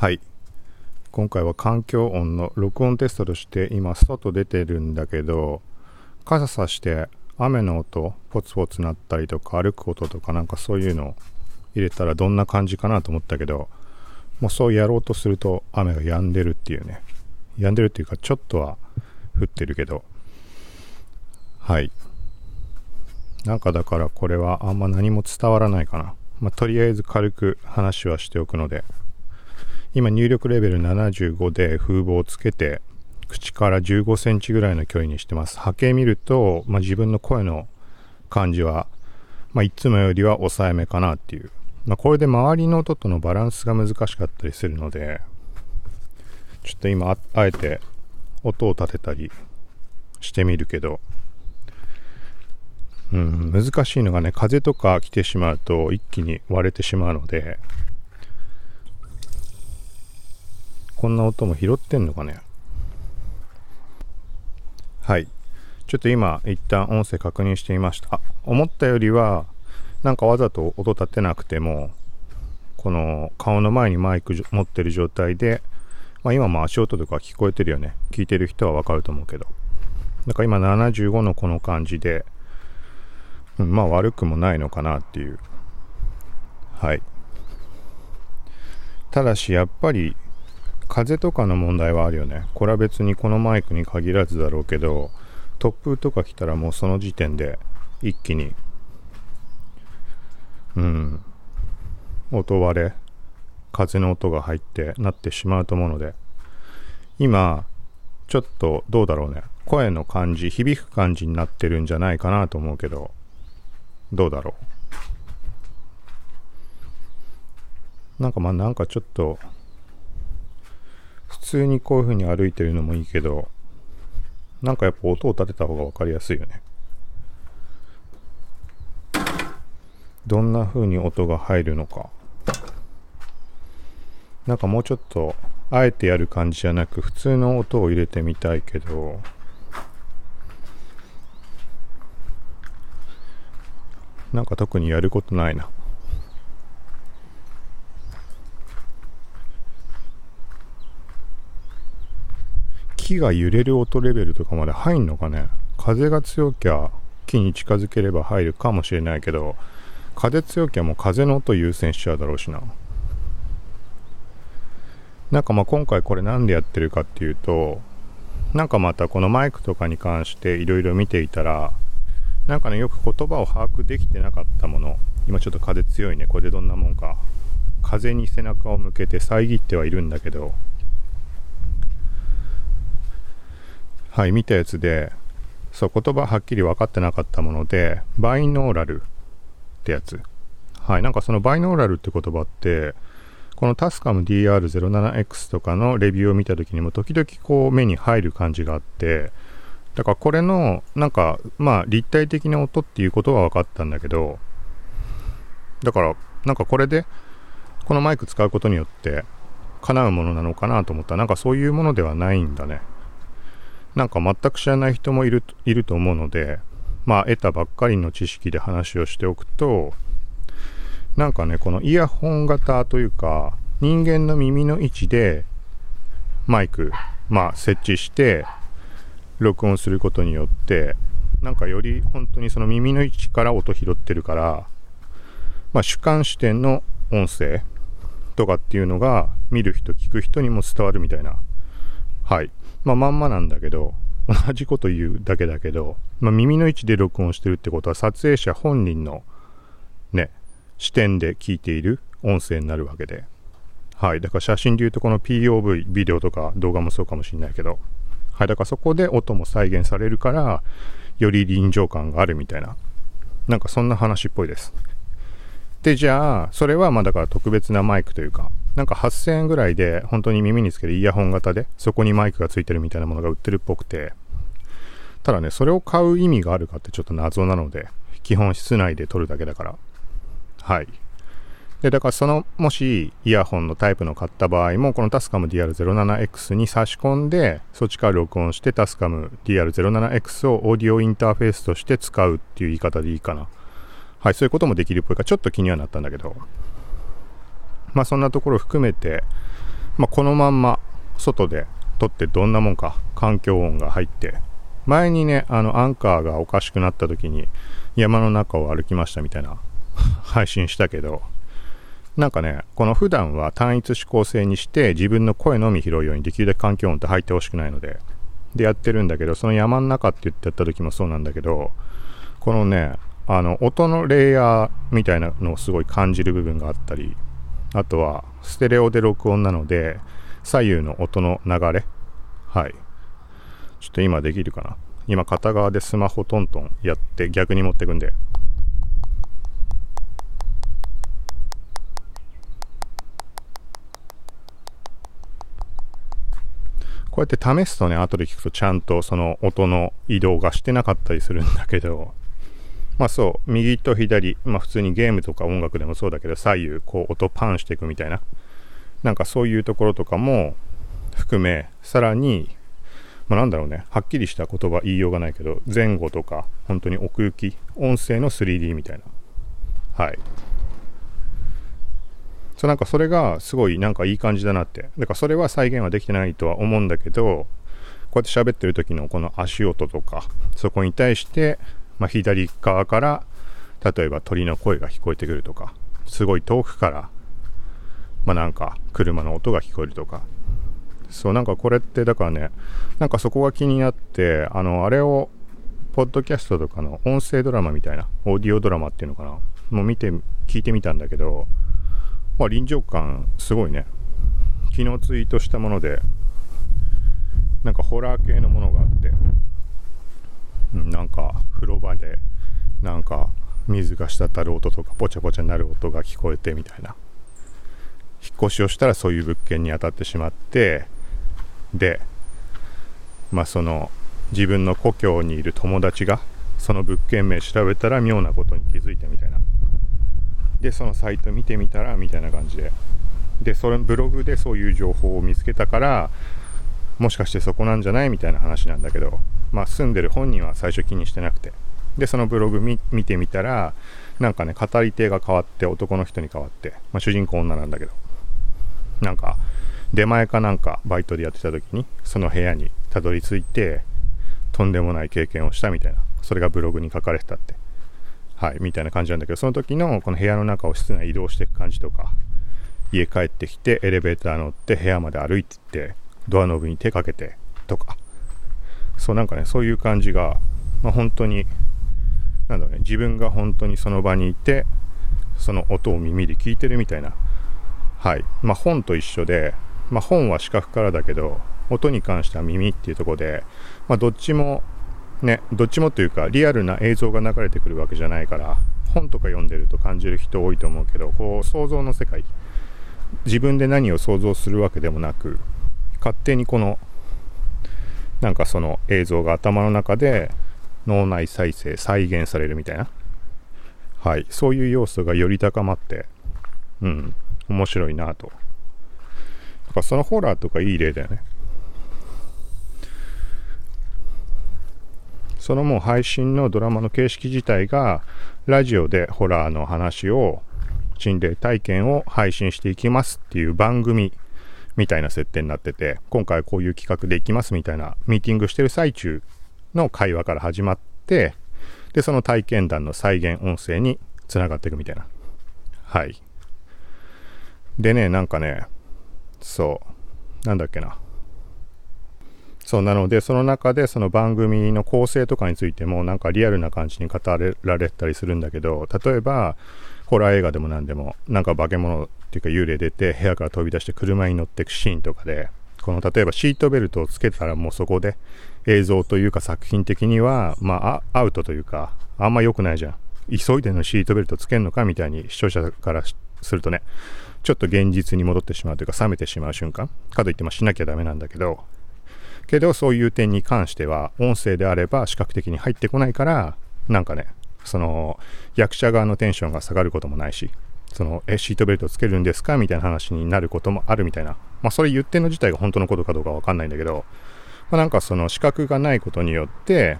はい。今回は環境音の録音テストとして今外出てるんだけど傘さして雨の音ポツポツ鳴ったりとか歩く音とかなんかそういうの入れたらどんな感じかなと思ったけどもうそうやろうとすると雨が止んでるっていうね。止んでるっていうかちょっとは降ってるけど。はい。なんかだからこれはあんま何も伝わらないかな。まあ、とりあえず軽く話はしておくので。今入力レベル75で風防をつけて口から15センチぐらいの距離にしてます。波形見ると、まあ、自分の声の感じは、まあ、いつもよりは抑えめかなっていう、まあ、これで周りの音とのバランスが難しかったりするのでちょっと今あえて音を立てたりしてみるけど。うん難しいのがね風とか来てしまうと一気に割れてしまうのでこんな音も拾ってんのかね？はい。ちょっと今一旦音声確認してみました。あ思ったよりはなんかわざと音立てなくてもこの顔の前にマイク持ってる状態で、まあ、今も足音とか聞こえてるよね。聞いてる人はわかると思うけど。だから今75のこの感じで、うん、まあ悪くもないのかなっていう。はい。ただしやっぱり風とかの問題はあるよね。これは別にこのマイクに限らずだろうけど、突風とか来たらもうその時点で一気に、うん、音割れ、風の音が入ってなってしまうと思うので、今、ちょっとどうだろうね。声の感じ、響く感じになってるんじゃないかなと思うけど、どうだろう。なんかまあなんかちょっと通にこういう風に歩いてるのもいいけど、なんかやっぱ音を立てた方が分かりやすいよね。どんな風に音が入るのか。なんかもうちょっと、あえてやる感じじゃなく、普通の音を入れてみたいけど、なんか特にやることないな。木が揺れる音レベルとかまで入んのかね？風が強きゃ木に近づければ入るかもしれないけど風強きゃもう風の音優先しちゃうだろうしな。なんかまあ今回これなんでやってるかっていうとなんかまたこのマイクとかに関していろいろ見ていたらなんかねよく言葉を把握できてなかったもの今ちょっと風強いね。これでどんなもんか。風に背中を向けて遮ってはいるんだけどはい、見たやつで、そう、言葉はっきり分かってなかったもので、バイノーラルってやつ。はい、なんかそのバイノーラルって言葉って、このタスカム DR07X とかのレビューを見た時にも時々こう目に入る感じがあって、だからこれのなんかまあ立体的な音っていうことは分かったんだけど、だからなんかこれでこのマイク使うことによって叶うものなのかなと思ったらなんかそういうものではないんだね。なんか全く知らない人もいるいると思うので、まあ、得たばっかりの知識で話をしておくと、なんかね、このイヤホン型というか、人間の耳の位置でマイク、まあ、設置して、録音することによって、なんかより本当にその耳の位置から音拾ってるから、まあ、主観視点の音声とかっていうのが見る人聞く人にも伝わるみたいなはいまあ、まんまなんだけど、同じこと言うだけだけど、まあ、耳の位置で録音してるってことは撮影者本人のね、視点で聞いている音声になるわけで。はい。だから写真で言うとこの POV、ビデオとか動画もそうかもしれないけど、はい。だからそこで音も再現されるから、より臨場感があるみたいな、なんかそんな話っぽいです。で、じゃあ、それはまあだから特別なマイクというか、なんか8000円ぐらいで本当に耳につけるイヤホン型でそこにマイクがついてるみたいなものが売ってるっぽくて。ただねそれを買う意味があるかってちょっと謎なので基本室内で撮るだけだから。はい。でだからそのもしイヤホンのタイプの買った場合もこのタスカム DR07X に差し込んでそっちから録音してタスカム DR07X をオーディオインターフェースとして使うっていう言い方でいいかな。はいそういうこともできるっぽいかちょっと気にはなったんだけど。まあそんなところ含めて、まあ、このまんま外で撮ってどんなもんか環境音が入って前にねあのアンカーがおかしくなった時に山の中を歩きましたみたいな配信したけどなんかねこの普段は単一指向性にして自分の声のみ拾うようにできるだけ環境音って入ってほしくないのででやってるんだけどその山の中って言ってやった時もそうなんだけどこのねあの音のレイヤーみたいなのをすごい感じる部分があったりあとはステレオで録音なので左右の音の流れ。はい。ちょっと今できるかな。今片側でスマホトントンやって逆に持ってくんで。こうやって試すとね後で聞くとちゃんとその音の移動がしてなかったりするんだけど。まあそう、右と左、まあ普通にゲームとか音楽でもそうだけど、左右こう音パンしていくみたいな、なんかそういうところとかも含め、さらに、まあなんだろうね、はっきりした言葉言いようがないけど、前後とか、本当に奥行き、音声の 3D みたいな。はい。そうなんかそれがすごいなんかいい感じだなって。だからそれは再現はできてないとは思うんだけど、こうやって喋ってる時のこの足音とか、そこに対してまあ、左側から例えば鳥の声が聞こえてくるとかすごい遠くからまあなんか車の音が聞こえるとか。そうなんかこれってだからねなんかそこが気になってあのあれをポッドキャストとかの音声ドラマみたいなオーディオドラマっていうのかなもう見て聞いてみたんだけどまあ臨場感すごいね。昨日ツイートしたものでなんかホラー系のものがあって。なんか風呂場でなんか水が滴る音とかポチャポチャなる音が聞こえてみたいな。引っ越しをしたらそういう物件に当たってしまってでまあその自分の故郷にいる友達がその物件名調べたら妙なことに気づいたみたいな。でそのサイト見てみたらみたいな感じで。でそれブログでそういう情報を見つけたからもしかしてそこなんじゃない？みたいな話なんだけど。まあ、住んでる本人は最初気にしてなくて。でそのブログ見てみたらなんかね語り手が変わって男の人に変わって、まあ、主人公女なんだけど。なんか出前かなんかバイトでやってた時にその部屋にたどり着いてとんでもない経験をしたみたいな。それがブログに書かれてたって。はいみたいな感じなんだけど。その時のこの部屋の中を室内移動していく感じとか。家帰ってきてエレベーター乗って部屋まで歩いてってドアノブに手かけてとかそうなんかね、そういう感じが、まあ、本当に、なんだろうね、自分が本当にその場にいて、その音を耳で聞いてるみたいな。はい。まあ、本と一緒で、まあ、本は視覚からだけど、音に関しては耳っていうとこで、まあ、どっちも、ね、どっちもというか、リアルな映像が流れてくるわけじゃないから、本とか読んでると感じる人多いと思うけど、こう、想像の世界、自分で何を想像するわけでもなく、勝手にこのなんかその映像が頭の中で脳内再生再現されるみたいな。はい。そういう要素がより高まってうん。面白いなと。だかそのホラーとかいい例だよね。そのもう配信のドラマの形式自体がラジオでホラーの話を心霊体験を配信していきますっていう番組みたいな設定になってて、今回こういう企画でいきますみたいなミーティングしてる最中の会話から始まって、で、その体験談の再現音声につながっていくみたいな。はい。でね、なんかね、そう、なんだっけな。そうなので、その中でその番組の構成とかについてもなんかリアルな感じに語られたりするんだけど、例えば、ホラー映画でも何でも、なんか化け物っていうか幽霊出て部屋から飛び出して車に乗っていくシーンとかで、この例えばシートベルトをつけたらもうそこで映像というか作品的には、まあアウトというか、あんま良くないじゃん。急いでのシートベルトつけんのかみたいに視聴者からするとね、ちょっと現実に戻ってしまうというか冷めてしまう瞬間かといってもしなきゃダメなんだけど、けどそういう点に関しては音声であれば視覚的に入ってこないから、なんかね、その役者側のテンションが下がることもないし、そのえシートベルトつけるんですか？みたいな話になることもあるみたいな、まあ、それ言ってんの自体が本当のことかどうかわかんないんだけど、まあ、なんかその資格がないことによって、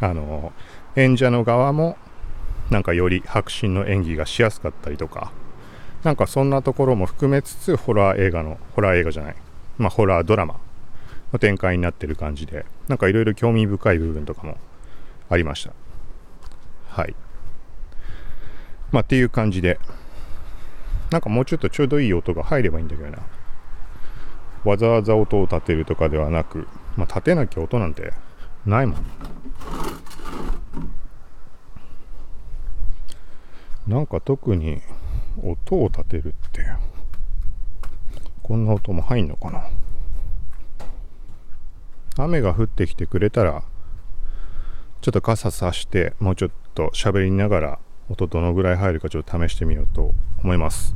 あの演者の側もなんかより迫真の演技がしやすかったりとか、なんかそんなところも含めつつ、ホラー映画の、ホラー映画じゃない、まあホラードラマの展開になってる感じで、なんかいろいろ興味深い部分とかもありました。はい。まあっていう感じで、なんかもうちょっとちょうどいい音が入ればいいんだけどな。わざわざ音を立てるとかではなく、まあ立てなきゃ音なんてないもん。なんか特に音を立てるって、こんな音も入んのかな雨が降ってきてくれたら、ちょっと傘さして、もうちょっと喋りながら、音どのぐらい入るかちょっと試してみようと思います。